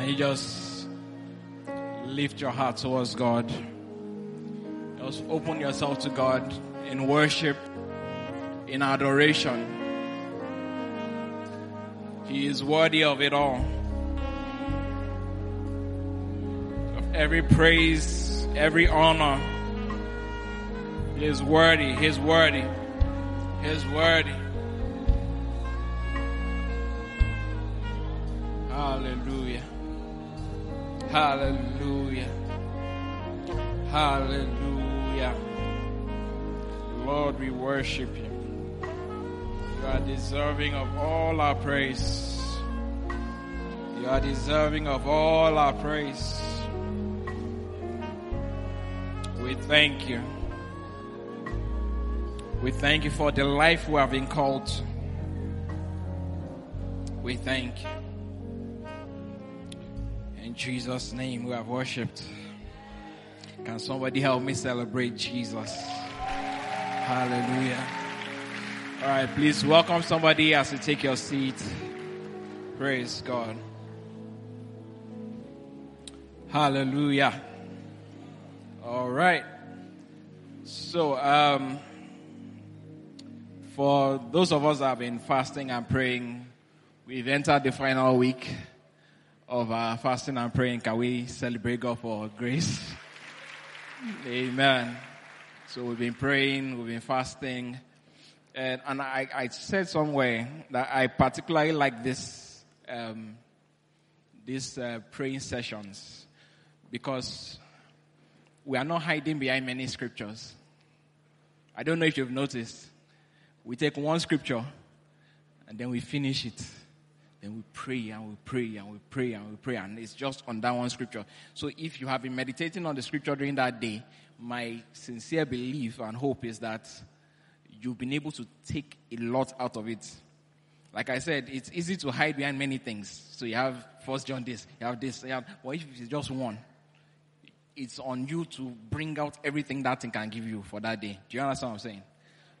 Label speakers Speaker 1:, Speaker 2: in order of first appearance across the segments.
Speaker 1: Can you just lift your heart towards God? Just open yourself to God in worship, in adoration. He is worthy of it all. Of every praise, every honor. He is worthy. He is worthy. He is worthy. Hallelujah. Hallelujah. Lord, we worship you. You are deserving of all our praise. You are deserving of all our praise. We thank you. We thank you for the life we have been called to. We thank you. In Jesus' name we have worshipped. Can somebody help me celebrate Jesus? Hallelujah. All right, please welcome somebody as you take your seat. Praise God. Hallelujah. All right. So, um, for those of us that have been fasting and praying, we've entered the final week of our fasting and praying. Can we celebrate God for grace? Amen. So we've been praying, we've been fasting, and, and I, I said somewhere that I particularly like this, um, these uh, praying sessions because we are not hiding behind many scriptures. I don't know if you've noticed. We take one scripture and then we finish it. Then we pray and we pray and we pray and we pray and it's just on that one scripture. So if you have been meditating on the scripture during that day, my sincere belief and hope is that you've been able to take a lot out of it. Like I said, it's easy to hide behind many things. So you have First John this, you have this, you have, well, if it's just one, it's on you to bring out everything that thing can give you for that day. Do you understand what I'm saying?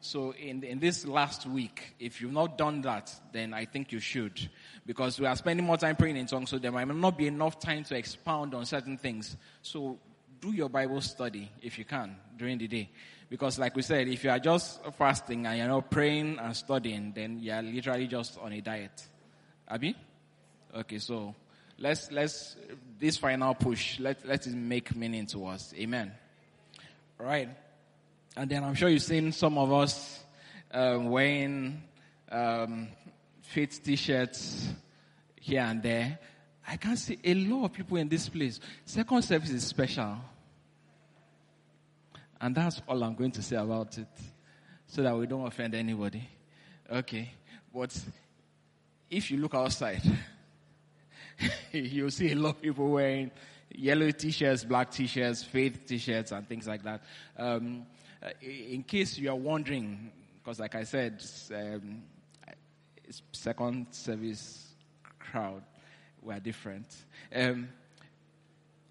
Speaker 1: So in, in this last week, if you've not done that, then I think you should. Because we are spending more time praying in tongues, so there might not be enough time to expound on certain things. So do your Bible study if you can during the day. Because like we said, if you are just fasting and you're not praying and studying, then you're literally just on a diet. Abi? Okay, so let's, let's, this final push, let, let it make meaning to us. Amen. All right. And then I'm sure you've seen some of us um, wearing um, t-shirts here and there. I can see a lot of people in this place. Second service is special. And that's all I'm going to say about it. So that we don't offend anybody. Okay. But if you look outside, you'll see a lot of people wearing yellow t-shirts, black t-shirts, faith t-shirts, and things like that. Um, in case you are wondering, because like I said, um, second service crowd were different. Um,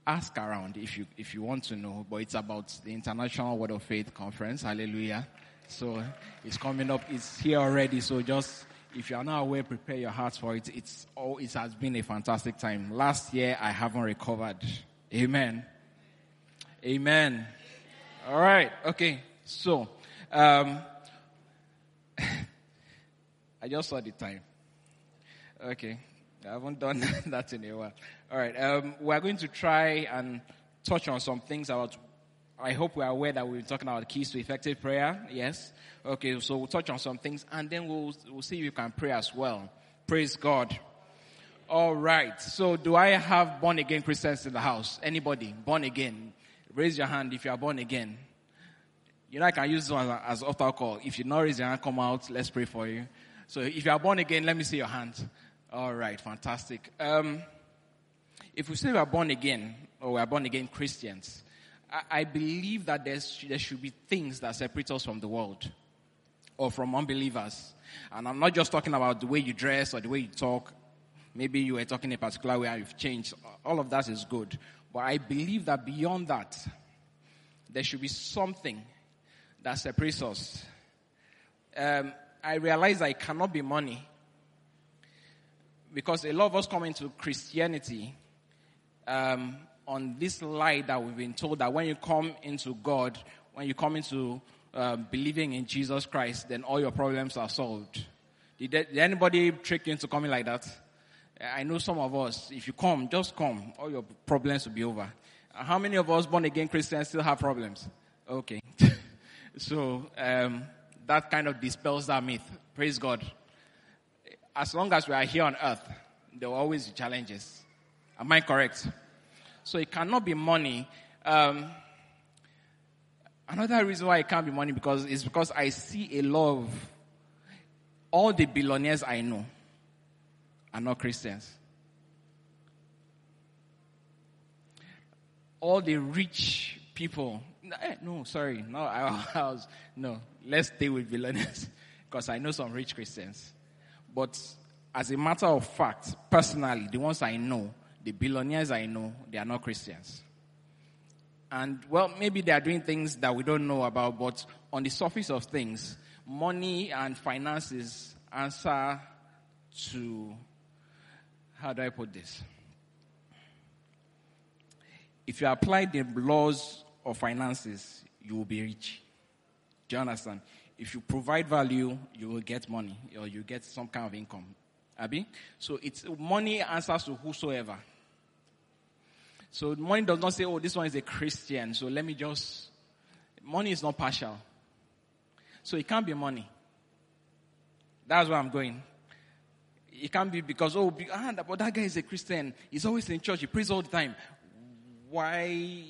Speaker 1: ask around if you if you want to know. But it's about the International Word of Faith Conference. Hallelujah! So it's coming up. It's here already. So just if you are not aware, prepare your hearts for it. It's all. It has been a fantastic time. Last year I haven't recovered. Amen. Amen. All right. Okay. So, um, I just saw the time. Okay. I haven't done that in a while. All right. Um, we're going to try and touch on some things about. I hope we're aware that we've been talking about keys to effective prayer. Yes. Okay. So we'll touch on some things and then we'll, we'll see if you can pray as well. Praise God. All right. So do I have born again Christians in the house? Anybody born again? Raise your hand if you are born again. You know, I can use this one as altar call. If you not raise your hand, come out. Let's pray for you. So if you are born again, let me see your hand. All right, fantastic. Um, if we say we are born again, or we are born again Christians, I, I believe that there should be things that separate us from the world or from unbelievers. And I'm not just talking about the way you dress or the way you talk. Maybe you were talking a particular way and you've changed. All of that is good. But I believe that beyond that, there should be something that separates us. Um, I realize that it cannot be money. Because a lot of us come into Christianity um, on this lie that we've been told that when you come into God, when you come into um, believing in Jesus Christ, then all your problems are solved. Did, did anybody trick you into coming like that? I know some of us, if you come, just come, all your problems will be over. How many of us born again Christians still have problems? Okay. so, um, that kind of dispels that myth. Praise God. As long as we are here on earth, there will always be challenges. Am I correct? So it cannot be money. Um, another reason why it can't be money because is because I see a lot of all the billionaires I know are not Christians. All the rich people, Eh, no, sorry, no, I, I was, no, let's stay with billionaires because I know some rich Christians. But as a matter of fact, personally, the ones I know, the billionaires I know, they are not Christians. And well, maybe they are doing things that we don't know about, but on the surface of things, money and finances answer to how do I put this? If you apply the laws of finances, you will be rich. Do you understand? If you provide value, you will get money or you get some kind of income. Abi? So it's money answers to whosoever. So money does not say, oh, this one is a Christian, so let me just. Money is not partial. So it can't be money. That's where I'm going. It can't be because, oh, ah, but that guy is a Christian. He's always in church. He prays all the time. Why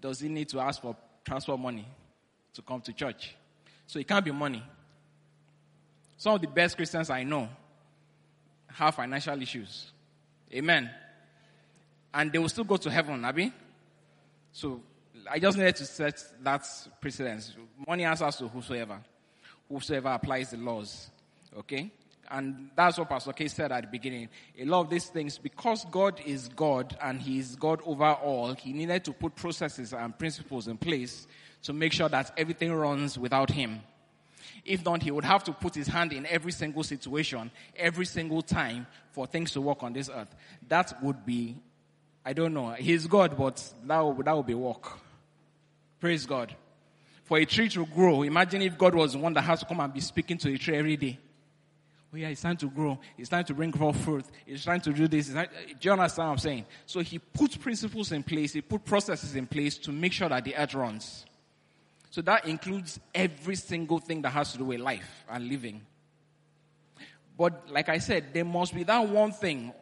Speaker 1: does he need to ask for transfer money to come to church? So it can't be money. Some of the best Christians I know have financial issues. Amen. And they will still go to heaven, Abi. So I just needed to set that precedence. Money answers to whosoever. Whosoever applies the laws. Okay? And that's what Pastor K said at the beginning. A lot of these things, because God is God and He is God over all, He needed to put processes and principles in place to make sure that everything runs without Him. If not, He would have to put His hand in every single situation, every single time for things to work on this earth. That would be, I don't know, He's God, but that would, that would be work. Praise God. For a tree to grow, imagine if God was the one that has to come and be speaking to a tree every day. Oh yeah, it's time to grow. It's time to bring forth fruit. It's time to do this. Uh, do you understand what I'm saying? So he put principles in place. He put processes in place to make sure that the earth runs. So that includes every single thing that has to do with life and living. But like I said, there must be that one thing,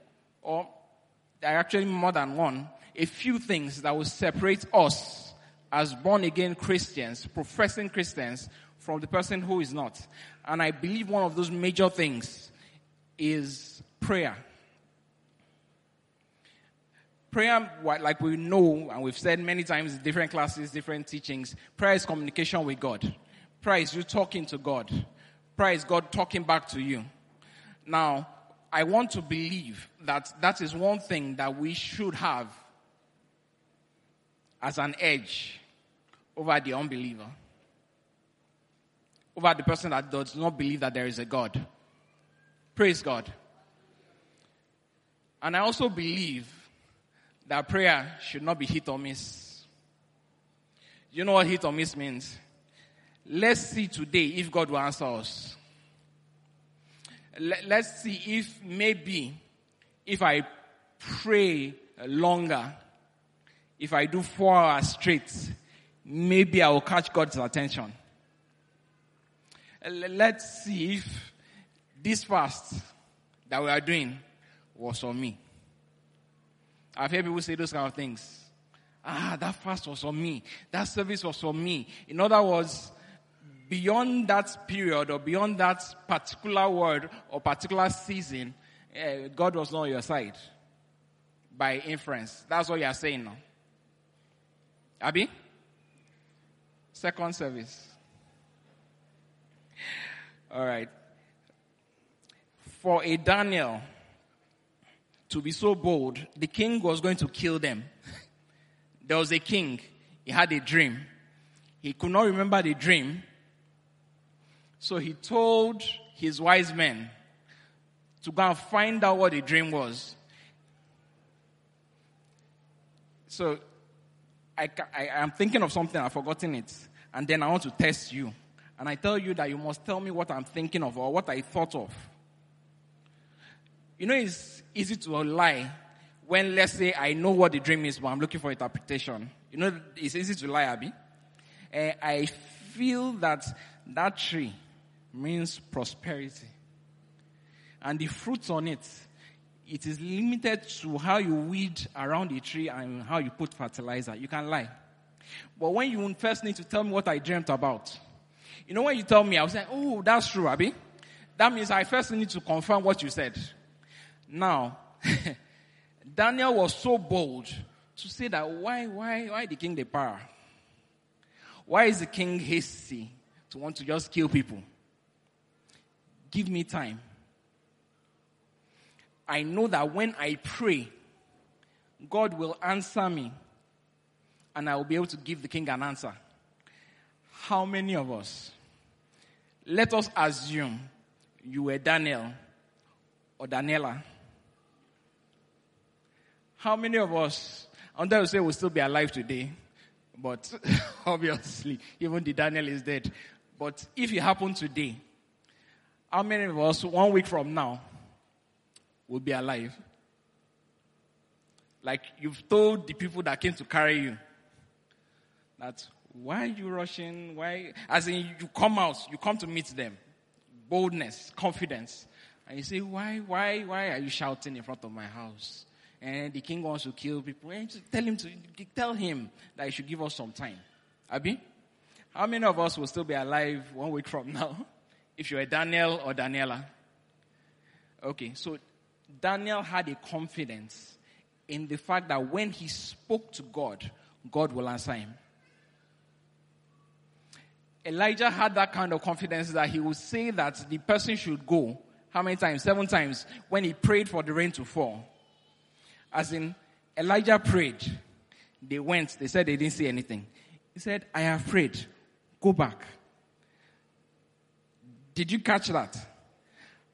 Speaker 1: or there are actually more than one, a few things that will separate us as born again Christians, professing Christians, from the person who is not. And I believe one of those major things is prayer. Prayer, like we know, and we've said many times in different classes, different teachings, prayer is communication with God. Prayer is you talking to God. Prayer is God talking back to you. Now, I want to believe that that is one thing that we should have as an edge over the unbeliever over the person that does not believe that there is a God. Praise God. And I also believe that prayer should not be hit or miss. You know what hit or miss means? Let's see today if God will answer us. Let's see if maybe if I pray longer, if I do four hours straight, maybe I will catch God's attention. Let's see if this fast that we are doing was for me. I've heard people say those kind of things. Ah, that fast was for me. That service was for me. In other words, beyond that period or beyond that particular word or particular season, eh, God was not on your side by inference. That's what you are saying now. Abi? Second service. All right. For a Daniel to be so bold, the king was going to kill them. there was a king, he had a dream. He could not remember the dream. So he told his wise men to go and find out what the dream was. So I, I, am thinking of something, I've forgotten it, and then I want to test you. And I tell you that you must tell me what I'm thinking of or what I thought of. You know, it's easy to lie when, let's say, I know what the dream is, but I'm looking for interpretation. You know, it's easy to lie, Abi. Uh, I feel that that tree means prosperity. And the fruits on it, it is limited to how you weed around the tree and how you put fertilizer. You can lie. But when you first need to tell me what I dreamt about, you know, when you tell me, I was like, oh, that's true, Abi. That means I first need to confirm what you said. Now, Daniel was so bold to say that why, why, why the king the power? Why is the king hasty to want to just kill people? Give me time. I know that when I pray, God will answer me and I will be able to give the king an answer. How many of us? Let us assume you were Daniel or Daniela. How many of us, I'm going to say we'll still be alive today, but obviously, even the Daniel is dead. But if it happened today, how many of us, one week from now, will be alive? Like you've told the people that came to carry you that why are you rushing? Why? As in, you come out, you come to meet them. Boldness, confidence. And you say, why, why, why are you shouting in front of my house? And the king wants to kill people. And tell him to, tell him that he should give us some time. Abi? How many of us will still be alive one week from now? If you're Daniel or Daniela. Okay, so Daniel had a confidence in the fact that when he spoke to God, God will answer him. Elijah had that kind of confidence that he would say that the person should go. How many times? Seven times when he prayed for the rain to fall. As in, Elijah prayed. They went. They said they didn't see anything. He said, I have prayed. Go back. Did you catch that?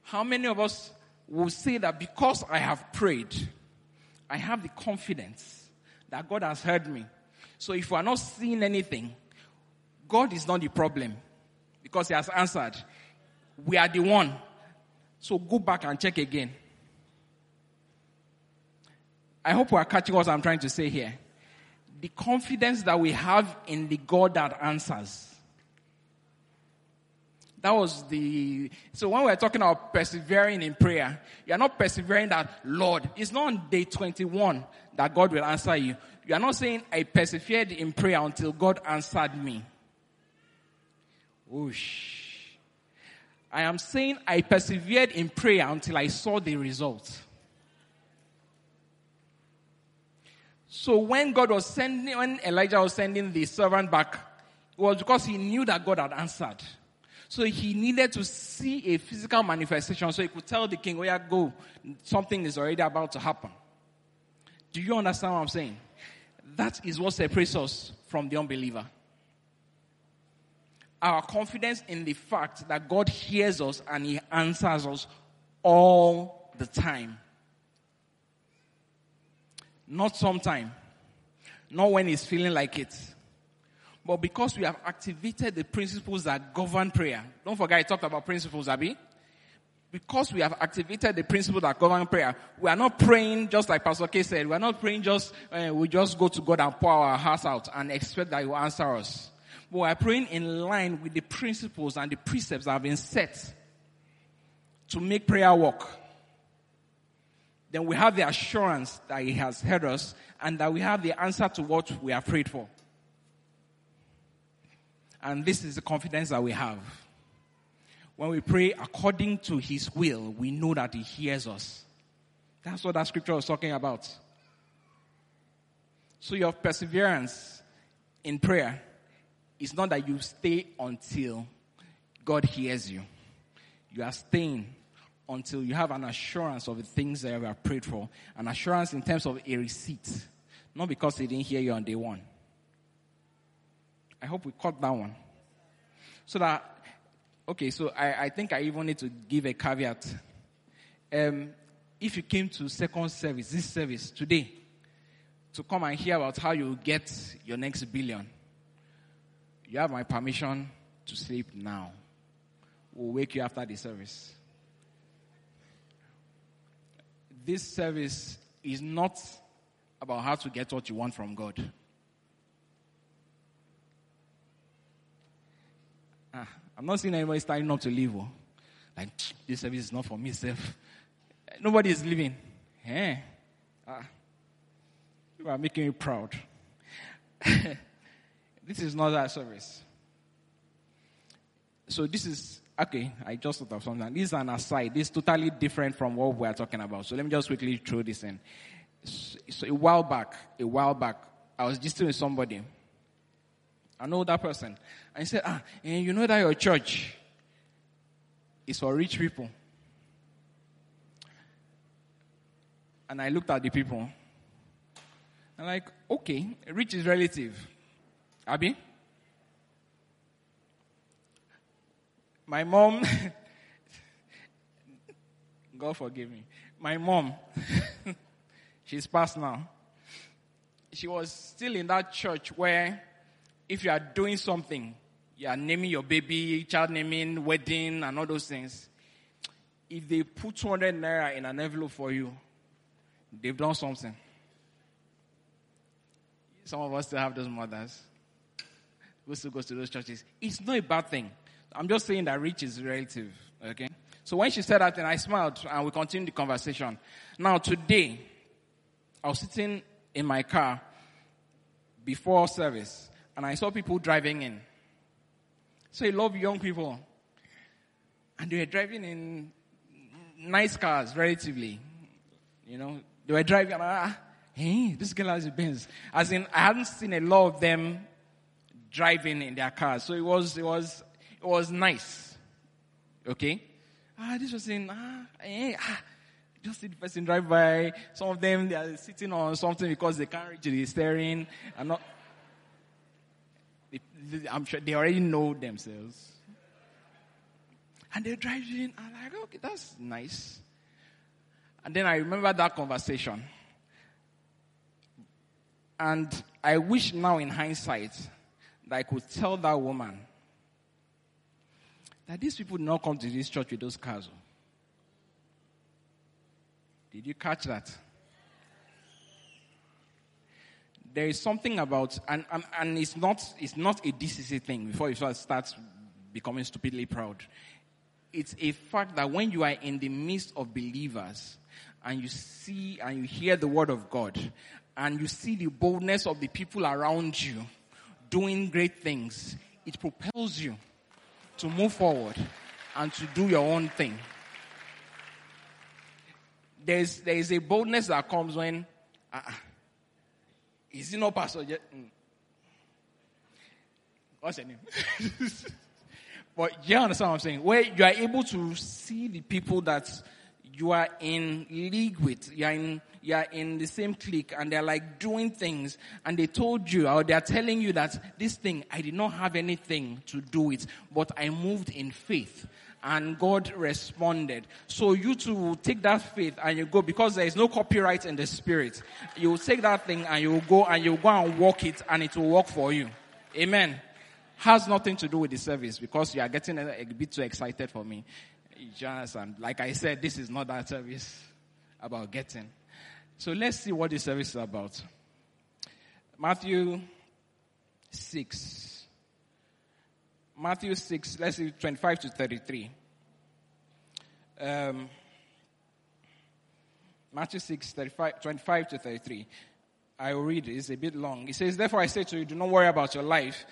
Speaker 1: How many of us will say that because I have prayed, I have the confidence that God has heard me. So if we are not seeing anything, God is not the problem because He has answered. We are the one. So go back and check again. I hope we are catching what I'm trying to say here. The confidence that we have in the God that answers. That was the, so when we're talking about persevering in prayer, you're not persevering that, Lord, it's not on day 21 that God will answer you. You are not saying, I persevered in prayer until God answered me. Whoosh. I am saying I persevered in prayer until I saw the result. So when God was sending, when Elijah was sending the servant back, it was because he knew that God had answered. So he needed to see a physical manifestation so he could tell the king, where oh, go, something is already about to happen. Do you understand what I'm saying? That is what separates us from the unbeliever our confidence in the fact that God hears us and He answers us all the time. Not sometime. Not when He's feeling like it. But because we have activated the principles that govern prayer. Don't forget I talked about principles, Abi. Because we have activated the principles that govern prayer, we are not praying just like Pastor K said. We are not praying just, uh, we just go to God and pour our hearts out and expect that He will answer us but we're praying in line with the principles and the precepts that have been set to make prayer work. Then we have the assurance that He has heard us and that we have the answer to what we are prayed for. And this is the confidence that we have. When we pray according to His will, we know that He hears us. That's what that scripture was talking about. So your perseverance in prayer it's not that you stay until God hears you. You are staying until you have an assurance of the things that you have prayed for. An assurance in terms of a receipt. Not because they didn't hear you on day one. I hope we caught that one. So that, okay, so I, I think I even need to give a caveat. Um, if you came to second service, this service today, to come and hear about how you get your next billion, you have my permission to sleep now. We'll wake you after the service. This service is not about how to get what you want from God. Ah, I'm not seeing anybody starting up to leave. Oh. Like, this service is not for me, self. Nobody is leaving. Eh? Ah. You are making me proud. this is not that service. So this is okay. I just thought of something. This is an aside. This is totally different from what we are talking about. So let me just quickly throw this in. So a while back, a while back, I was just with somebody. I know that person. And he said, ah, and you know that your church is for rich people. And I looked at the people. I'm like, okay, rich is relative. Abi? My mom, God forgive me. My mom, she's passed now. She was still in that church where if you are doing something, you are naming your baby, child naming, wedding, and all those things. If they put 200 naira in an envelope for you, they've done something. Some of us still have those mothers who still goes to those churches. It's not a bad thing. I'm just saying that rich is relative. Okay? So when she said that, then I smiled and we continued the conversation. Now today, I was sitting in my car before service and I saw people driving in. So I love young people. And they were driving in nice cars, relatively. You know, they were driving, ah, hey, this girl has a Benz. As in, I hadn't seen a lot of them driving in their cars. So it was, it was, it was nice. Okay? Ah, this was saying, ah, hey, ah, just see the person drive by. Some of them, they are sitting on something because they can't reach the steering. And not, I'm sure they already know themselves. And they're driving. I'm like, okay, that's nice. And then I remember that conversation. And I wish now in hindsight that I could tell that woman that these people did not come to this church with those cars. Oh. Did you catch that? There is something about, and, and, and it's, not, it's not a DCC thing before you start becoming stupidly proud. It's a fact that when you are in the midst of believers and you see and you hear the word of God and you see the boldness of the people around you doing great things, it propels you to move forward and to do your own thing. There's, there is a boldness that comes when, uh, is it not Pastor? Yet? Mm. What's your name? but you understand what I'm saying? Where you are able to see the people that you are in league with, you are in, you are in the same clique and they're like doing things and they told you or they're telling you that this thing, I did not have anything to do it, but I moved in faith and God responded. So you too will take that faith and you go because there is no copyright in the spirit. You will take that thing and you will go and you will go and walk it and it will work for you. Amen. Has nothing to do with the service because you are getting a bit too excited for me. And like I said, this is not that service about getting. So let's see what this service is about. Matthew 6. Matthew 6, let's see, 25 to 33. Um, Matthew 6, 35, 25 to 33. I will read it. It's a bit long. It says, Therefore I say to you, do not worry about your life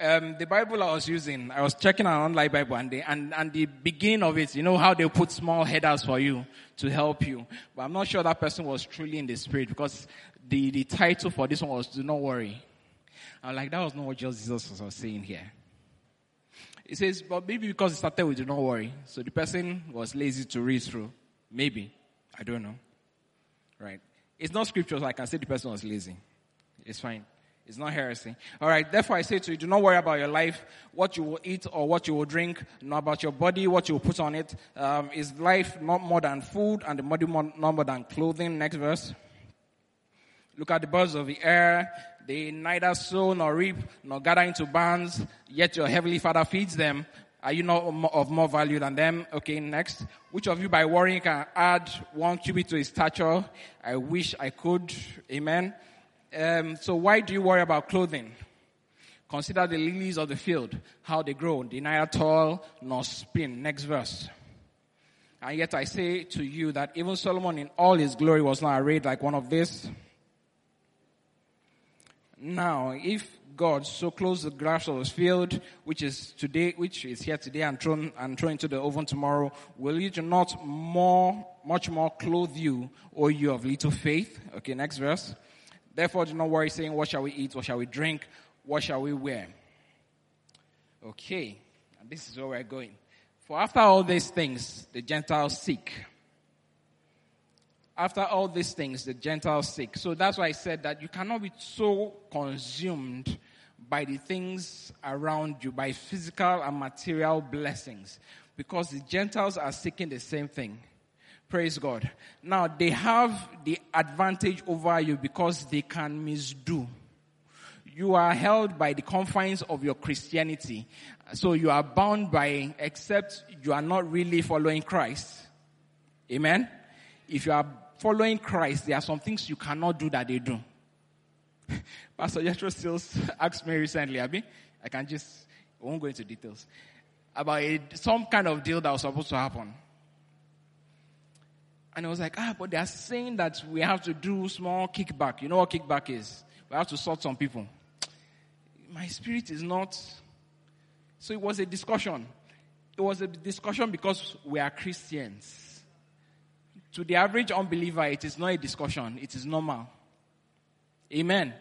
Speaker 1: um, the Bible I was using, I was checking an online Bible and, the, and, and the beginning of it, you know how they put small headers for you to help you. But I'm not sure that person was truly in the spirit because the, the title for this one was Do Not Worry. I'm like, that was not what Jesus was saying here. It says, but maybe because it started with Do Not Worry. So the person was lazy to read through. Maybe. I don't know. Right. It's not scripture, so I can say the person was lazy. It's fine. It's not heresy. All right. Therefore, I say to you, do not worry about your life, what you will eat or what you will drink, nor about your body, what you will put on it. Um, is life not more than food and the body more, not more than clothing? Next verse. Look at the birds of the air. They neither sow nor reap nor gather into barns, yet your heavenly father feeds them. Are you not of more value than them? Okay, next. Which of you by worrying can add one cubit to his stature? I wish I could. Amen. Um, so why do you worry about clothing? Consider the lilies of the field, how they grow. They neither toil nor spin. Next verse. And yet I say to you that even Solomon in all his glory was not arrayed like one of these. Now, if God so clothes the grass of his field, which is today, which is here today and thrown and thrown into the oven tomorrow, will you not more, much more clothe you, O you of little faith? Okay, next verse. Therefore, do not worry, saying, What shall we eat? What shall we drink? What shall we wear? Okay, and this is where we're going. For after all these things, the Gentiles seek. After all these things, the Gentiles seek. So that's why I said that you cannot be so consumed by the things around you, by physical and material blessings, because the Gentiles are seeking the same thing. Praise God. Now they have the advantage over you because they can misdo. You are held by the confines of your Christianity. So you are bound by, except you are not really following Christ. Amen. If you are following Christ, there are some things you cannot do that they do. Pastor Jethro Stills asked me recently, Abi, I can just, won't go into details, about a, some kind of deal that was supposed to happen. And I was like, ah, but they are saying that we have to do small kickback. You know what kickback is? We have to sort some people. My spirit is not. So it was a discussion. It was a discussion because we are Christians. To the average unbeliever, it is not a discussion. It is normal. Amen.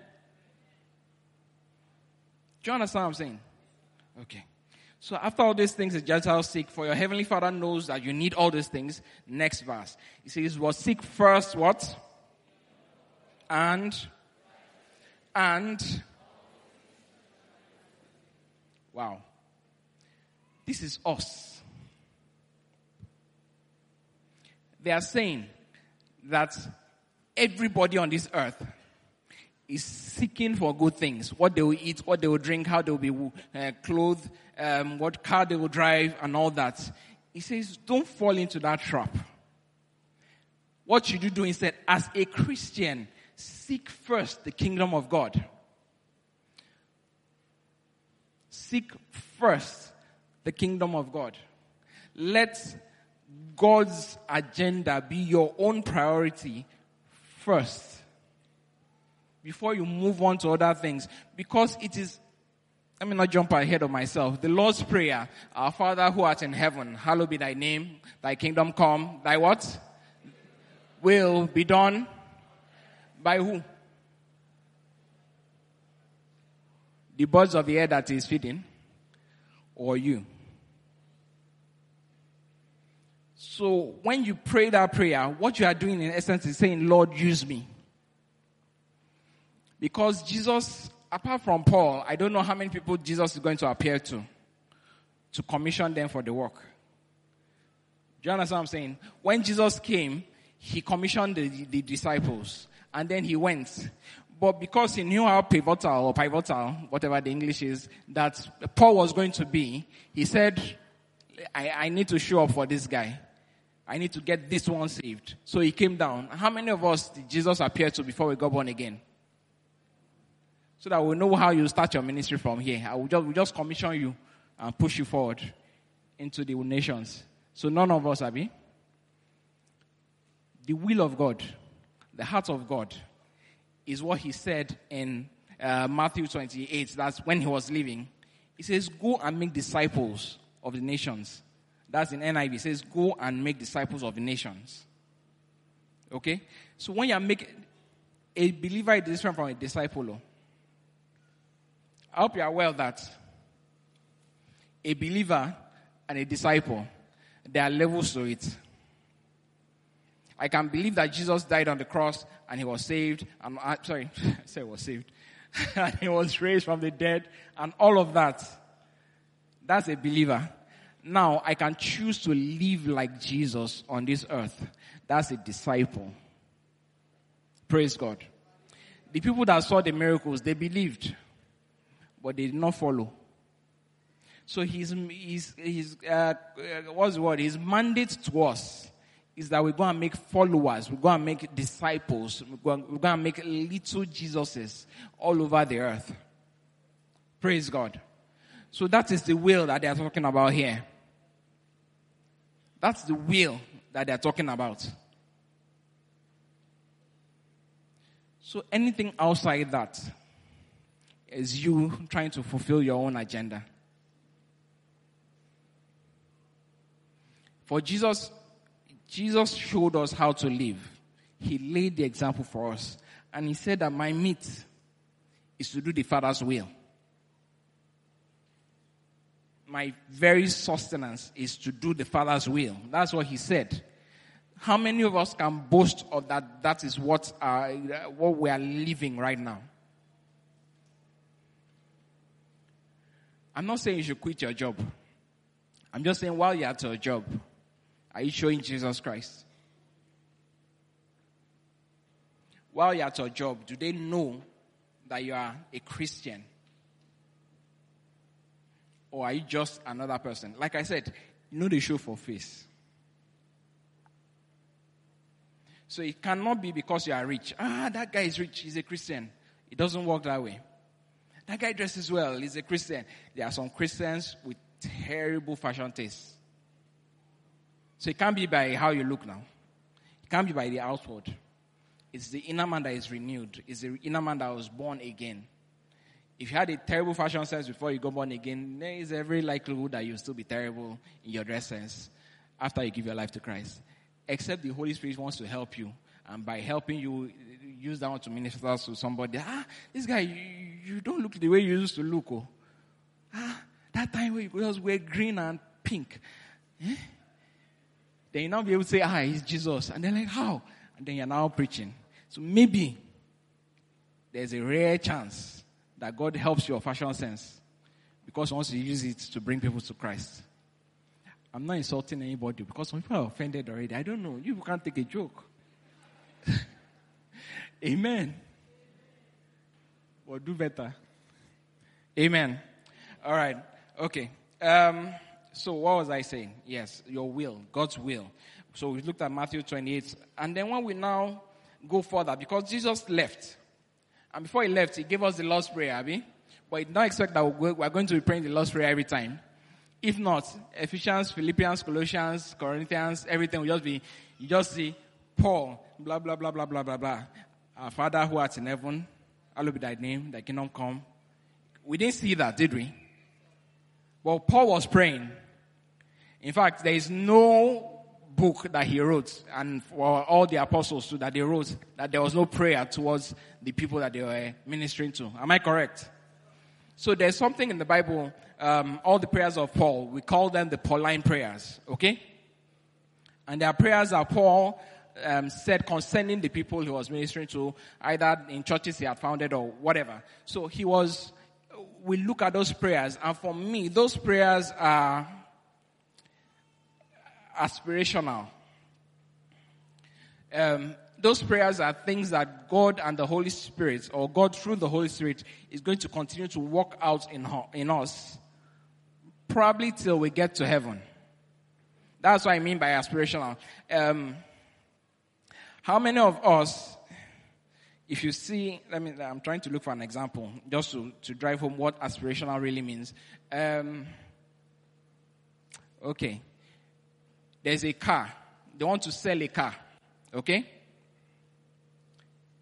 Speaker 1: Do you understand what I'm saying? Okay. So after all these things, the Gentiles seek, for your heavenly Father knows that you need all these things. Next verse. He says, "Was seek first what? And, and, wow. This is us. They are saying that everybody on this earth is seeking for good things. What they will eat, what they will drink, how they will be uh, clothed, um, what car they will drive, and all that. He says, don't fall into that trap. What should you do instead? As a Christian, seek first the kingdom of God. Seek first the kingdom of God. Let God's agenda be your own priority first before you move on to other things because it is let me not jump ahead of myself. The Lord's Prayer, Our Father who art in heaven, hallowed be thy name, thy kingdom come, thy what? Will be done by who? The birds of the air that is feeding, or you? So when you pray that prayer, what you are doing in essence is saying, Lord, use me. Because Jesus, apart from Paul, I don't know how many people Jesus is going to appear to, to commission them for the work. Do you understand what I'm saying? When Jesus came, he commissioned the, the disciples and then he went. But because he knew how pivotal or pivotal, whatever the English is, that Paul was going to be, he said, I, I need to show up for this guy. I need to get this one saved. So he came down. How many of us did Jesus appear to before we got born again? So that we know how you start your ministry from here. I will just, we'll just commission you and push you forward into the nations. So none of us, Abi. The will of God, the heart of God, is what he said in uh, Matthew 28. That's when he was leaving. He says, Go and make disciples of the nations. That's in NIV. He says, Go and make disciples of the nations. Okay? So when you make a believer is different from a disciple. I hope you are aware that. A believer and a disciple, there are levels to it. I can believe that Jesus died on the cross and he was saved. And uh, sorry, I said was saved. and he was raised from the dead and all of that. That's a believer. Now I can choose to live like Jesus on this earth. That's a disciple. Praise God. the people that saw the miracles, they believed, but they did not follow. So his, his, his uh, uh, what's the word? His mandate to us is that we go and make followers, we go and make disciples, we go and, we go and make little Jesuses all over the earth. Praise God. So that is the will that they are talking about here. That's the will that they are talking about. So anything outside that is you trying to fulfill your own agenda. For Jesus, Jesus showed us how to live. He laid the example for us. And he said that my meat is to do the Father's will. My very sustenance is to do the Father's will. That's what he said. How many of us can boast of that? That is what, uh, what we are living right now. I'm not saying you should quit your job. I'm just saying while you're at your job, are you showing Jesus Christ? While you're at your job, do they know that you are a Christian? Or are you just another person? Like I said, you know they show for face. So it cannot be because you are rich. Ah, that guy is rich. He's a Christian. It doesn't work that way. That guy dresses well. He's a Christian. There are some Christians with terrible fashion tastes. So it can't be by how you look now. It can't be by the outward. It's the inner man that is renewed. It's the inner man that was born again. If you had a terrible fashion sense before you got born again, there is every likelihood that you'll still be terrible in your dress sense after you give your life to Christ. Except the Holy Spirit wants to help you. And by helping you, use that one to minister to somebody. Ah, this guy, you, you don't look the way you used to look. Oh. Ah, that time you just wear green and pink. Eh? Then you now be able to say, ah, he's Jesus. And they're like, how? And then you're now preaching. So maybe there's a rare chance that God helps your fashion sense because wants to use it to bring people to Christ. I'm not insulting anybody because some people are offended already. I don't know. You can't take a joke. Amen. Or do better. Amen. All right. Okay. Um, so what was I saying? Yes, your will, God's will. So we looked at Matthew 28. And then when we now go further, because Jesus left. And before he left, he gave us the Lord's Prayer, Abi. But he did not expect that we're going to be praying the Lord's Prayer every time. If not, Ephesians, Philippians, Colossians, Corinthians, everything will just be, you just see Paul, blah, blah, blah, blah, blah, blah, blah. Our Father who art in heaven, hallowed be thy name, thy kingdom come. We didn't see that, did we? Well, Paul was praying. In fact, there is no book that he wrote, and for all the apostles too, that they wrote, that there was no prayer towards the people that they were ministering to. Am I correct? So there's something in the Bible, um, all the prayers of Paul, we call them the Pauline prayers, okay? And their prayers are Paul um, said concerning the people he was ministering to, either in churches he had founded or whatever. So he was, we look at those prayers, and for me, those prayers are aspirational. Um, those prayers are things that God and the Holy Spirit, or God through the Holy Spirit, is going to continue to work out in, in us, probably till we get to heaven. That's what I mean by aspirational. Um, how many of us, if you see, let me, I'm trying to look for an example just to, to drive home what aspirational really means. Um, okay there's a car. They want to sell a car. Okay?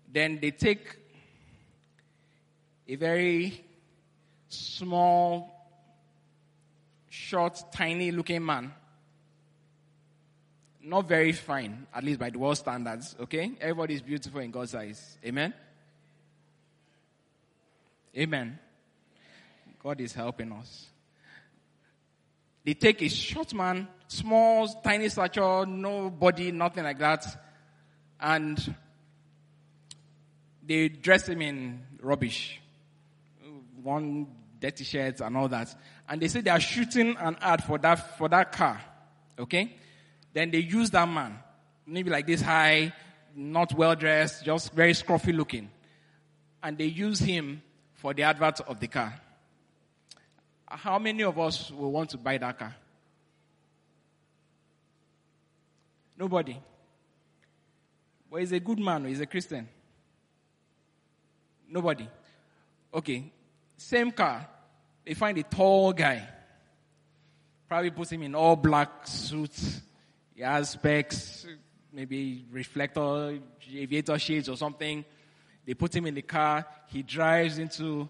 Speaker 1: Then they take a very small, short, tiny looking man. Not very fine, at least by the world standards, okay? Everybody is beautiful in God's eyes. Amen? Amen. God is helping us. They take a short man, small, tiny stature, no body, nothing like that, and they dress him in rubbish. One dirty shirt and all that. And they say they are shooting an ad for that, for that car. Okay? Then they use that man. Maybe like this high, not well dressed, just very scruffy looking. and they use him for the advert of the car. How many of us will want to buy that car? Nobody. But he's a good man, he's a Christian. Nobody. Okay. Same car. They find a tall guy. Probably puts him in all black suits. Specs, maybe reflector, aviator shades or something. They put him in the car. He drives into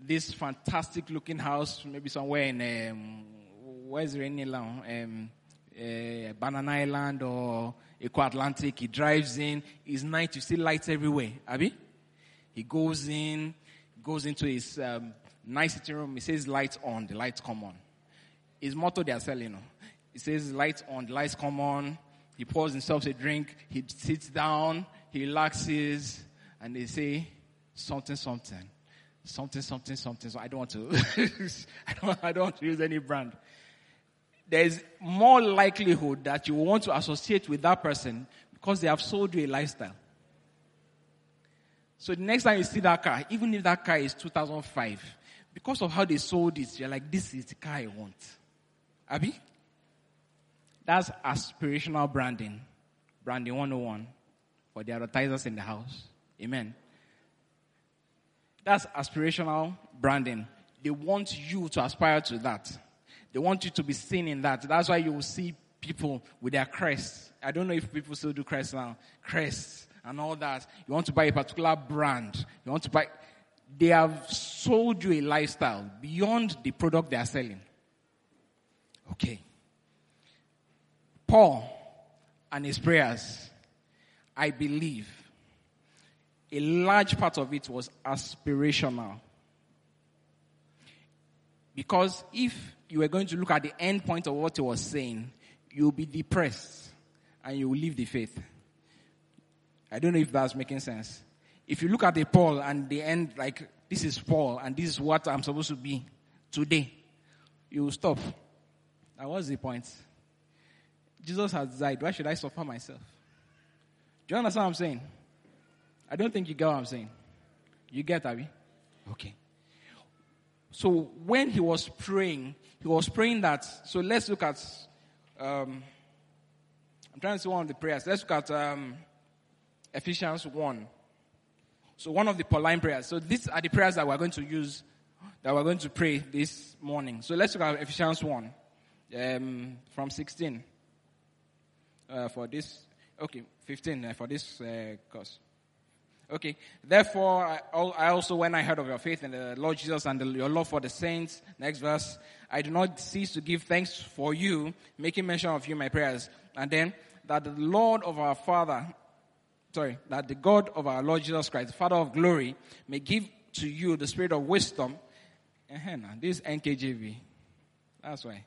Speaker 1: this fantastic looking house, maybe somewhere in, um, where's the rainy land? Um, uh, Banana Island or Eko Atlantic. He drives in. It's night. You see lights everywhere. Abi? He goes in, goes into his um, nice sitting room. He says lights on. The lights come on. His motto they are selling. He says lights on. Lights come on. He pours himself a drink. He sits down. He relaxes. And they say something, something. Something, something, something. So I don't want to, I, don't, I don't want to use any brand there's more likelihood that you want to associate with that person because they have sold you a lifestyle. So the next time you see that car, even if that car is 2005, because of how they sold it, you're like, this is the car I want. Abi? That's aspirational branding. Branding 101 for the advertisers in the house. Amen. That's aspirational branding. They want you to aspire to that. They want you to be seen in that. That's why you will see people with their crests. I don't know if people still do crests now. Crests and all that. You want to buy a particular brand. You want to buy. They have sold you a lifestyle beyond the product they are selling. Okay. Paul and his prayers, I believe, a large part of it was aspirational. Because if you were going to look at the end point of what he was saying, you'll be depressed and you will leave the faith. I don't know if that's making sense. If you look at the Paul and the end, like, this is Paul and this is what I'm supposed to be today, you will stop. Now, what's the point? Jesus has died. Why should I suffer myself? Do you understand what I'm saying? I don't think you get what I'm saying. You get, Abi? Okay. So when he was praying, he was praying that. So let's look at. Um, I'm trying to see one of the prayers. Let's look at um, Ephesians 1. So one of the Pauline prayers. So these are the prayers that we're going to use, that we're going to pray this morning. So let's look at Ephesians 1 um, from 16 uh, for this. Okay, 15 uh, for this uh, course. Okay. Therefore, I also, when I heard of your faith in the Lord Jesus and the, your love for the saints, next verse, I do not cease to give thanks for you, making mention of you my prayers. And then, that the Lord of our Father, sorry, that the God of our Lord Jesus Christ, Father of glory, may give to you the spirit of wisdom. Uh-huh, this NKJV. That's why.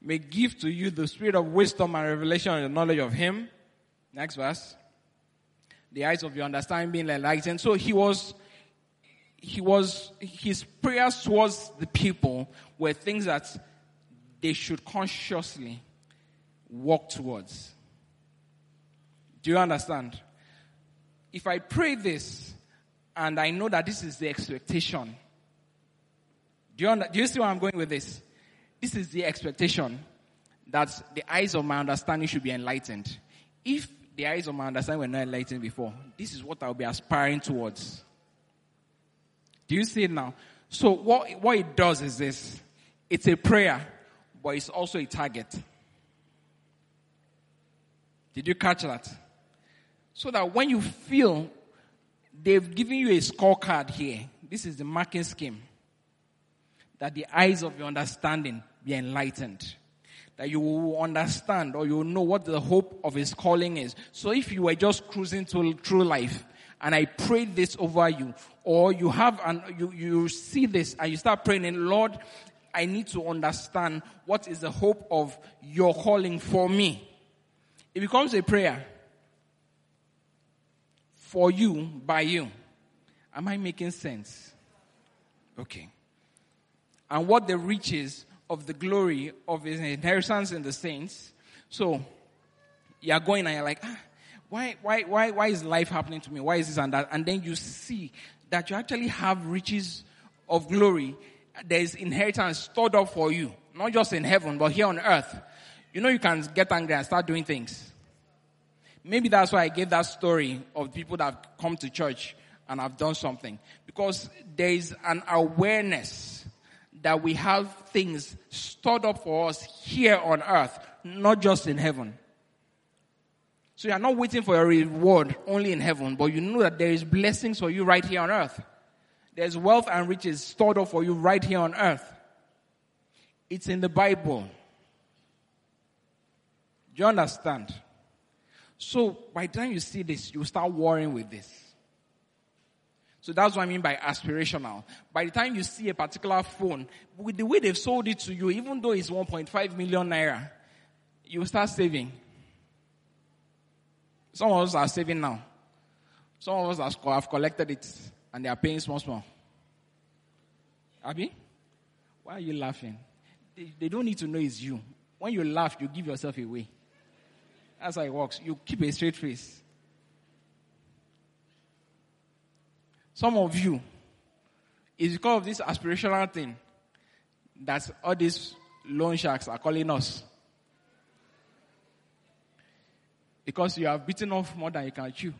Speaker 1: May give to you the spirit of wisdom and revelation and the knowledge of Him. Next verse the eyes of your understanding being enlightened. So he was, he was, his prayers towards the people were things that they should consciously walk towards. Do you understand? If I pray this and I know that this is the expectation, do you, under, do you see where I'm going with this? This is the expectation that the eyes of my understanding should be enlightened. If the eyes of my understanding were not enlightened before. This is what I'll be aspiring towards. Do you see it now? So what, what it does is this. It's a prayer, but it's also a target. Did you catch that? So that when you feel they've given you a scorecard here, this is the marking scheme, that the eyes of your understanding be enlightened that you will understand or you will know what the hope of his calling is. So if you were just cruising to, through life and I prayed this over you, or you have and you, you see this and you start praying, and Lord, I need to understand what is the hope of your calling for me. It becomes a prayer for you by you. Am I making sense? Okay. And what the riches of the glory of his inheritance in the saints. So you're going and you're like, ah, why, why, why, why is life happening to me? Why is this and that? And then you see that you actually have riches of glory. There is inheritance stored up for you, not just in heaven, but here on earth. You know you can get angry and start doing things. Maybe that's why I gave that story of people that have come to church and have done something. Because there is an awareness that we have things stored up for us here on earth, not just in heaven. So you are not waiting for a reward only in heaven, but you know that there is blessings for you right here on earth. There's wealth and riches stored up for you right here on earth. It's in the Bible. Do you understand? So by the time you see this, you start worrying with this. So that's what I mean by aspirational. By the time you see a particular phone, with the way they've sold it to you, even though it's 1.5 million naira, you start saving. Some of us are saving now. Some of us have collected it and they are paying small, small. Abi, why are you laughing? They, they don't need to know it's you. When you laugh, you give yourself away. That's how it works. You keep a straight face. Some of you, it's because of this aspirational thing that all these loan sharks are calling us. Because you have beaten off more than you can chew.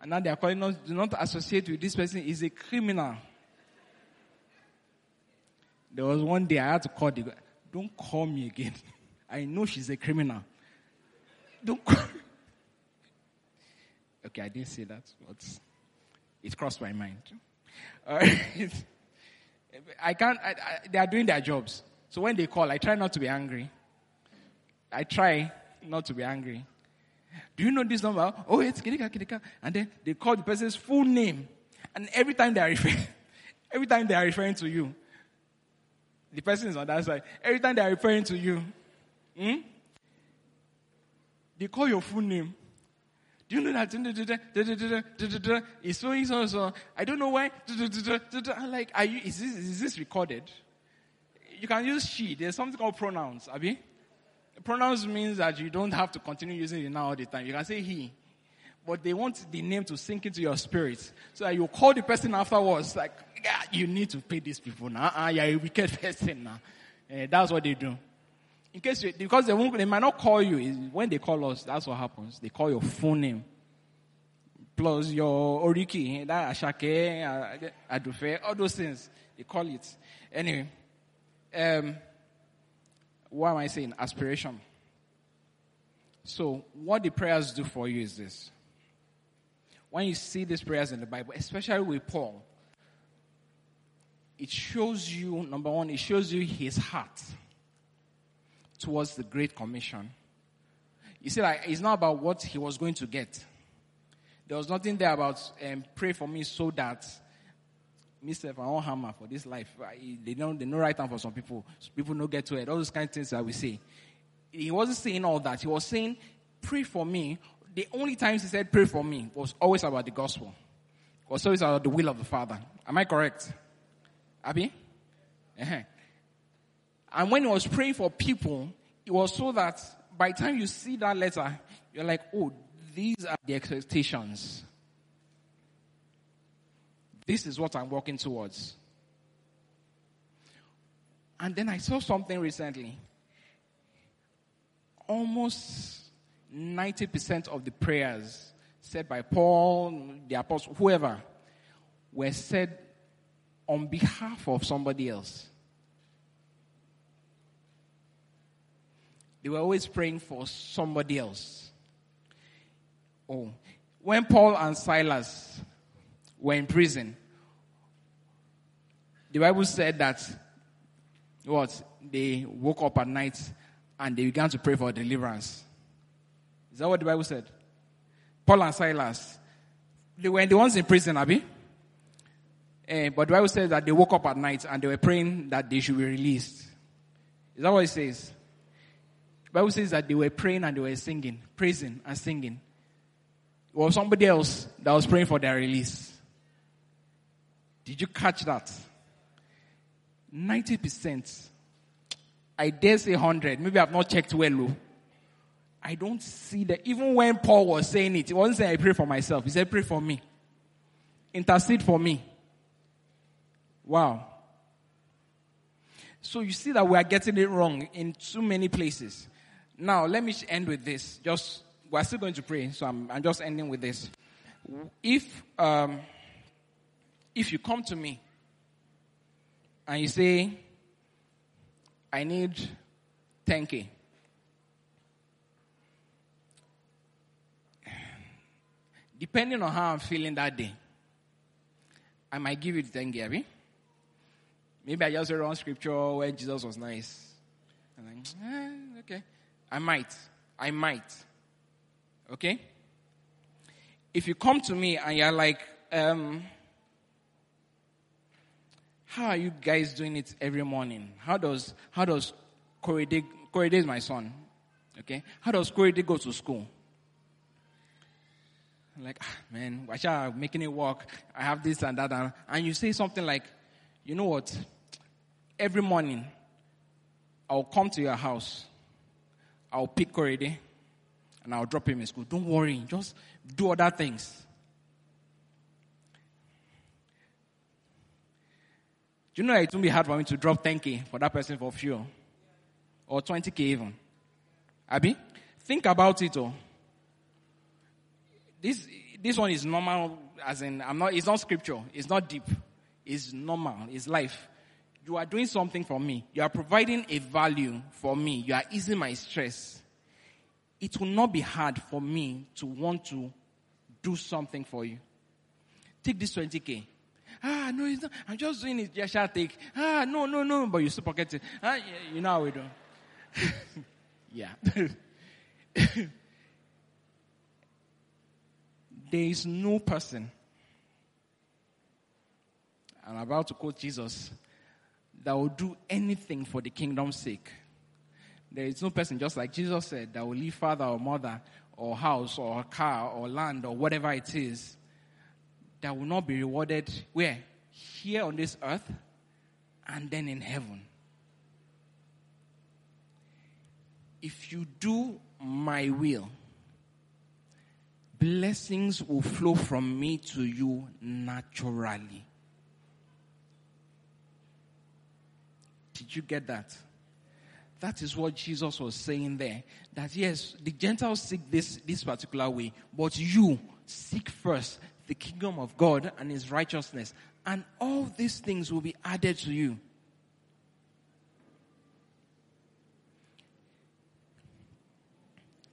Speaker 1: And now they are calling us, do not associate with this person, he's a criminal. There was one day I had to call the guy, don't call me again. I know she's a criminal. Don't call Okay, I didn't say that, but it crossed my mind. I can't, I, I, they are doing their jobs. So when they call, I try not to be angry. I try not to be angry. Do you know this number? Oh, it's Kidika, Kidika. And then they call the person's full name. And every time they are referring, every time they are referring to you, the person is on that side. Every time they are referring to you, hmm, they call your full name. Do you know that? It's so, so, so. I don't know why. I'm like, are you, is this, is this recorded? You can use she. There's something called pronouns, Abi. Pronouns means that you don't have to continue using it now all the time. You can say he. But they want the name to sink into your spirit. So that you call the person afterwards, like, yeah, you need to pay these people now. Uh, you're a wicked person now. Uh, that's what they do. In case you, because they, won't, they might not call you. When they call us, that's what happens. They call your full name. Plus your oriki, that ashake, adufe, all those things. They call it. Anyway. Um, what am I saying? Aspiration. So, what the prayers do for you is this. When you see these prayers in the Bible, especially with Paul, it shows you, number one, it shows you his heart towards the Great Commission. You see, like, it's not about what he was going to get. There was nothing there about um, pray for me so that Mr. I want hammer for this life. They don't, they know right time for some people. People don't get to it. All those kind of things that we say. He wasn't saying all that. He was saying, pray for me. The only times he said pray for me was always about the gospel. It was always about the will of the Father. Am I correct? Abi? Uh-huh. And when he was praying for people, it was so that by the time you see that letter, you're like, oh, these are the expectations this is what I'm working towards. And then I saw something recently. Almost 90% of the prayers said by Paul, the apostle, whoever, were said on behalf of somebody else. They were always praying for somebody else. Oh, when Paul and Silas were in prison, the Bible said that what they woke up at night and they began to pray for deliverance. Is that what the Bible said? Paul and Silas, they were the ones in prison, Abi. Uh, but the Bible says that they woke up at night and they were praying that they should be released. Is that what it says? Bible says that they were praying and they were singing, praising and singing. It was somebody else that was praying for their release. Did you catch that? 90%. I dare say 100. Maybe I've not checked well. I don't see that. Even when Paul was saying it, he wasn't saying I pray for myself. He said pray for me. intercede for me. Wow. So you see that we are getting it wrong in too many places. Now, let me end with this. Just, we're still going to pray, so I'm, I'm just ending with this. If, um, if you come to me and you say, I need 10K. Depending on how I'm feeling that day, I might give you the 10K, Maybe I just read wrong scripture where Jesus was nice. And like, eh, okay. I might. I might. Okay? If you come to me and you're like, um, how are you guys doing it every morning? How does, how does Korede, Korede is my son. Okay? How does Korede go to school? I'm like, ah, man, why should I making it work? I have this and that. And, and you say something like, you know what? Every morning, I'll come to your house. I'll pick Korede and I'll drop him in school. Don't worry. Just do other things. Do you know it won't be hard for me to drop 10k for that person for fuel? Or 20k even. Abi? Think about it all. This, this one is normal, as in, I'm not, it's not scripture. It's not deep. It's normal. It's life. You are doing something for me. You are providing a value for me. You are easing my stress. It will not be hard for me to want to do something for you. Take this 20k. Ah, no, it's not. I'm just doing it. Just shall take. Ah, no, no, no. But you still pocket it. Ah, yeah, you know how we do. yeah. there is no person. I'm about to quote Jesus that will do anything for the kingdom's sake. There is no person, just like Jesus said, that will leave father or mother or house or car or land or whatever it is that will not be rewarded where? Here on this earth and then in heaven. If you do my will, blessings will flow from me to you naturally. Did you get that? That is what Jesus was saying there. That yes, the Gentiles seek this, this particular way, but you seek first the kingdom of God and his righteousness, and all these things will be added to you.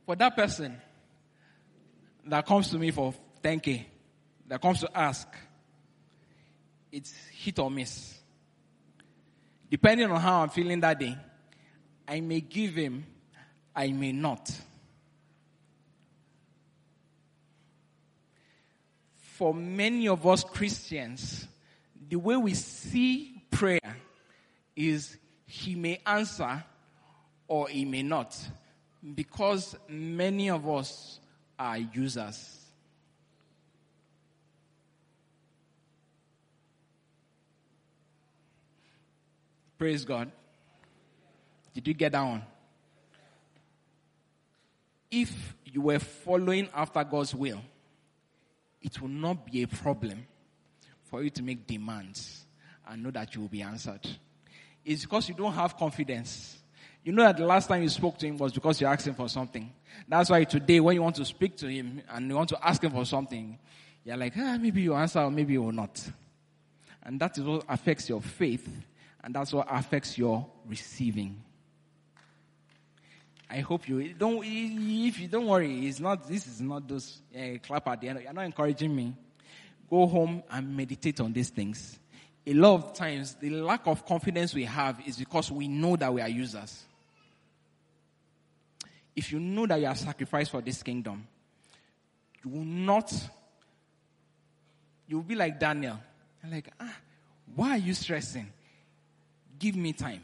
Speaker 1: For that person that comes to me for 10k, that comes to ask, it's hit or miss. Depending on how I'm feeling that day, I may give him, I may not. for many of us Christians, the way we see prayer is he may answer or he may not because many of us are users. Praise God. Did you get that one? If you were following after God's will, it will not be a problem for you to make demands and know that you will be answered. It's because you don't have confidence. You know that the last time you spoke to him was because you asked him for something. That's why today, when you want to speak to him and you want to ask him for something, you're like, ah, maybe you answer or maybe you will not. And that is what affects your faith, and that's what affects your receiving. I hope you don't. If you don't worry, it's not. This is not those uh, clap at the end. You're not encouraging me. Go home and meditate on these things. A lot of times, the lack of confidence we have is because we know that we are users. If you know that you are sacrificed for this kingdom, you will not. You will be like Daniel. like, ah, why are you stressing? Give me time.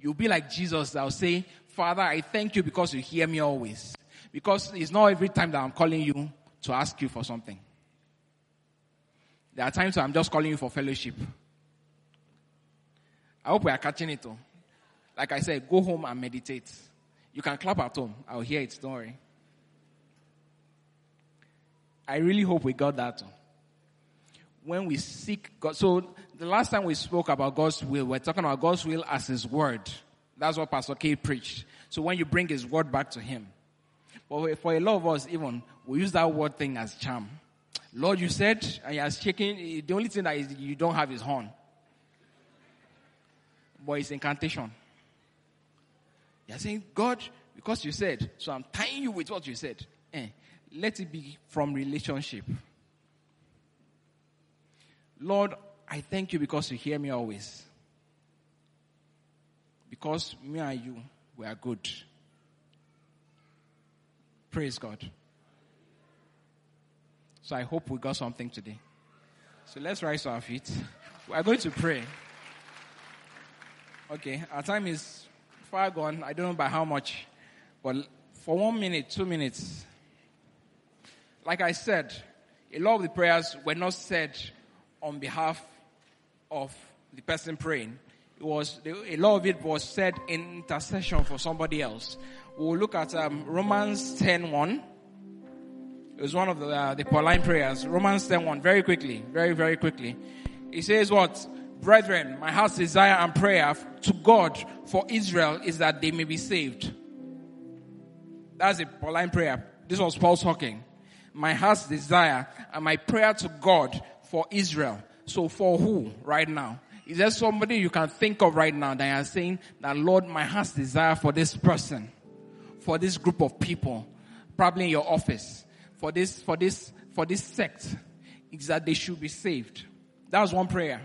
Speaker 1: You'll be like Jesus will say, Father, I thank you because you hear me always. Because it's not every time that I'm calling you to ask you for something. There are times I'm just calling you for fellowship. I hope we are catching it. All. Like I said, go home and meditate. You can clap at home. I'll hear it. Don't worry. I really hope we got that. when we seek God. So the last time we spoke about God's will, we're talking about God's will as His word. That's what Pastor K preached. So when you bring His word back to Him. But for a lot of us, even, we use that word thing as charm. Lord, you said, and you're shaking, the only thing that is you don't have is horn. But it's incantation. You're saying, God, because you said, so I'm tying you with what you said. Eh, let it be from relationship. Lord, I thank you because you hear me always. Because me and you, we are good. Praise God. So I hope we got something today. So let's rise to our feet. We are going to pray. Okay, our time is far gone. I don't know by how much. But for one minute, two minutes, like I said, a lot of the prayers were not said on behalf of the person praying. It was a lot of it was said in intercession for somebody else. We'll look at um, Romans 10:1. It was one of the uh, the Pauline prayers. Romans 10:1. Very quickly, very very quickly. It says what? Brethren, my heart's desire and prayer to God for Israel is that they may be saved. That's a Pauline prayer. This was Paul talking. My heart's desire and my prayer to God for Israel. So for who right now? Is there somebody you can think of right now that are saying that Lord, my heart's desire for this person, for this group of people, probably in your office, for this, for this, for this sect, is that they should be saved. That was one prayer.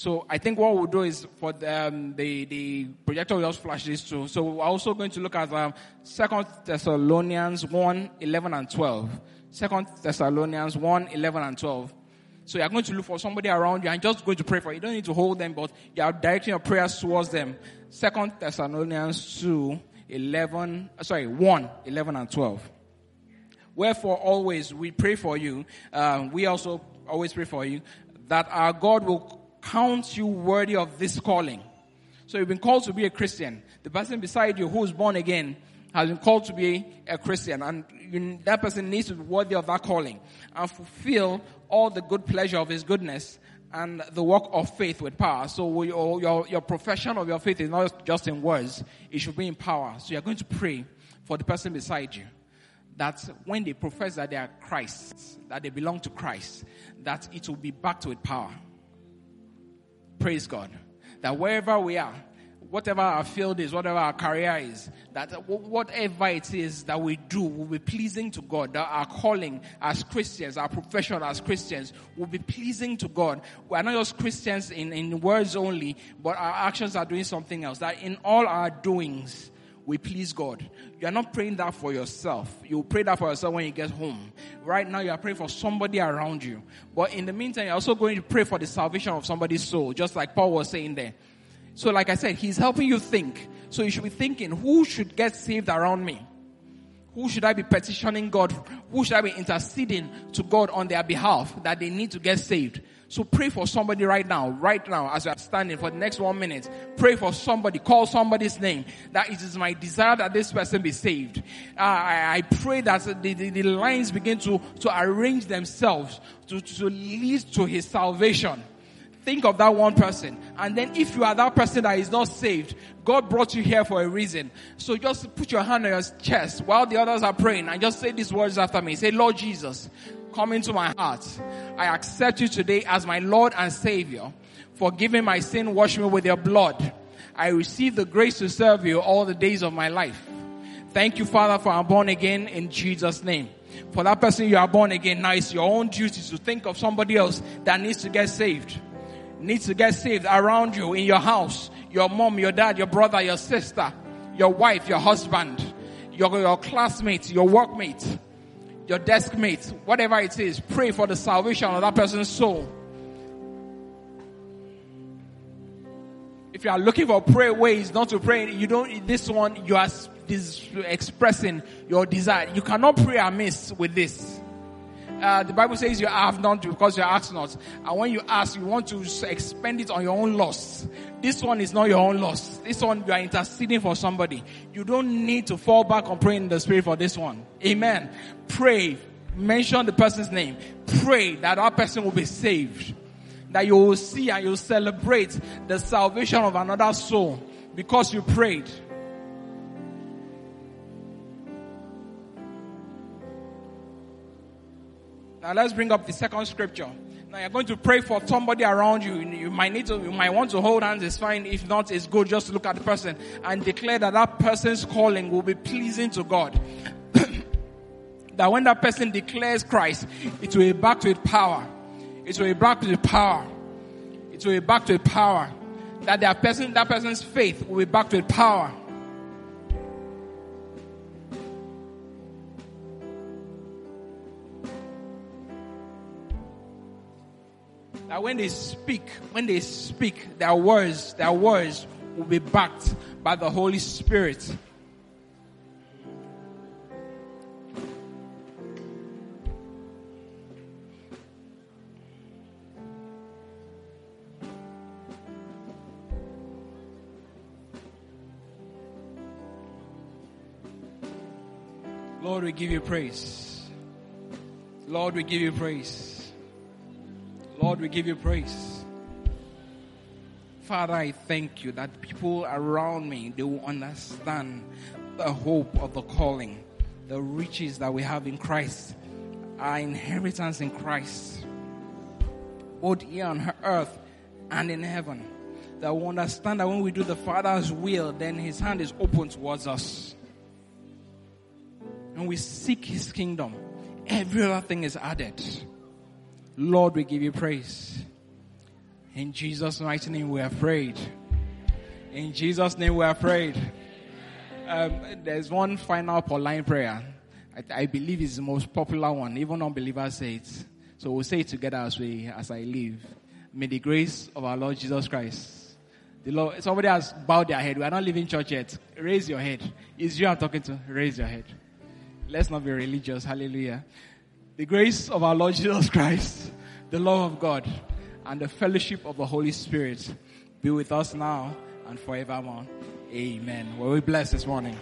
Speaker 1: So I think what we'll do is for the, um, the, the projector will just flash this too. So we're also going to look at um, 2 Thessalonians 1, 11 and 12. 2 Thessalonians 1, 11 and 12. So you're going to look for somebody around you and just going to pray for. You don't need to hold them, but you are directing your prayers towards them. Second Thessalonians 2, 11, uh, sorry, 1, 11 and 12. Wherefore always we pray for you. Um, we also always pray for you that our God will count you worthy of this calling. So you've been called to be a Christian. The person beside you who is born again has been called to be a Christian and you, that person needs to be worthy of that calling and fulfill all the good pleasure of his goodness and the work of faith with power. So your, your, your profession of your faith is not just in words, it should be in power. So you're going to pray for the person beside you that when they profess that they are Christ, that they belong to Christ, that it will be backed with power. Praise God. That wherever we are, whatever our field is, whatever our career is, that whatever it is that we do will be pleasing to God. That our calling as Christians, our profession as Christians will be pleasing to God. We are not just Christians in, in words only, but our actions are doing something else. That in all our doings, we please God. You are not praying that for yourself. You pray that for yourself when you get home. Right now, you are praying for somebody around you. But in the meantime, you're also going to pray for the salvation of somebody's soul, just like Paul was saying there. So, like I said, he's helping you think. So, you should be thinking, who should get saved around me? Who should I be petitioning God? Who should I be interceding to God on their behalf that they need to get saved? So pray for somebody right now, right now, as you are standing for the next one minute. Pray for somebody, call somebody's name. That it is my desire that this person be saved. Uh, I, I, pray that the, the, the, lines begin to, to arrange themselves to, to lead to his salvation. Think of that one person. And then if you are that person that is not saved, God brought you here for a reason. So just put your hand on your chest while the others are praying and just say these words after me. Say, Lord Jesus, come into my heart. I accept you today as my Lord and Savior. Forgiving my sin, wash me with your blood. I receive the grace to serve you all the days of my life. Thank you, Father, for I'm born again in Jesus' name. For that person you are born again, now it's your own duty to think of somebody else that needs to get saved. Needs to get saved around you, in your house, your mom, your dad, your brother, your sister, your wife, your husband, your, your classmates, your workmates your desk mate, whatever it is, pray for the salvation of that person's soul. If you are looking for prayer ways not to pray, you don't, this one, you are expressing your desire. You cannot pray amiss with this. Uh, the Bible says you have not because you ask not. And when you ask, you want to expend it on your own loss. This one is not your own loss. This one, you are interceding for somebody. You don't need to fall back on praying in the spirit for this one. Amen. Pray mention the person's name. Pray that that person will be saved. That you will see and you will celebrate the salvation of another soul because you prayed. Now let's bring up the second scripture. Now you're going to pray for somebody around you. You might need to, you might want to hold hands. It's fine. If not, it's good. Just look at the person and declare that that person's calling will be pleasing to God. that when that person declares Christ, it will be back to its power. It will be back to the power. It will be back to the power. That that person, that person's faith will be back to the power. That when they speak, when they speak, their words, their words will be backed by the Holy Spirit. Lord, we give you praise. Lord, we give you praise. We give you praise. Father, I thank you that people around me, they will understand the hope of the calling, the riches that we have in Christ, our inheritance in Christ, both here on earth and in heaven. That we understand that when we do the Father's will, then His hand is open towards us. And we seek His kingdom, every other thing is added. Lord, we give you praise. In Jesus' mighty name we are prayed. In Jesus' name we are prayed. Um, there's one final Pauline prayer. I, I, believe it's the most popular one. Even unbelievers say it. So we'll say it together as we as I leave. May the grace of our Lord Jesus Christ. The Lord, somebody has bowed their head. We are not leaving church yet. Raise your head. Is you I'm talking to? Raise your head. Let's not be religious. Hallelujah. The grace of our Lord Jesus Christ, the love of God, and the fellowship of the Holy Spirit be with us now and forevermore. Amen. Well, we bless this morning.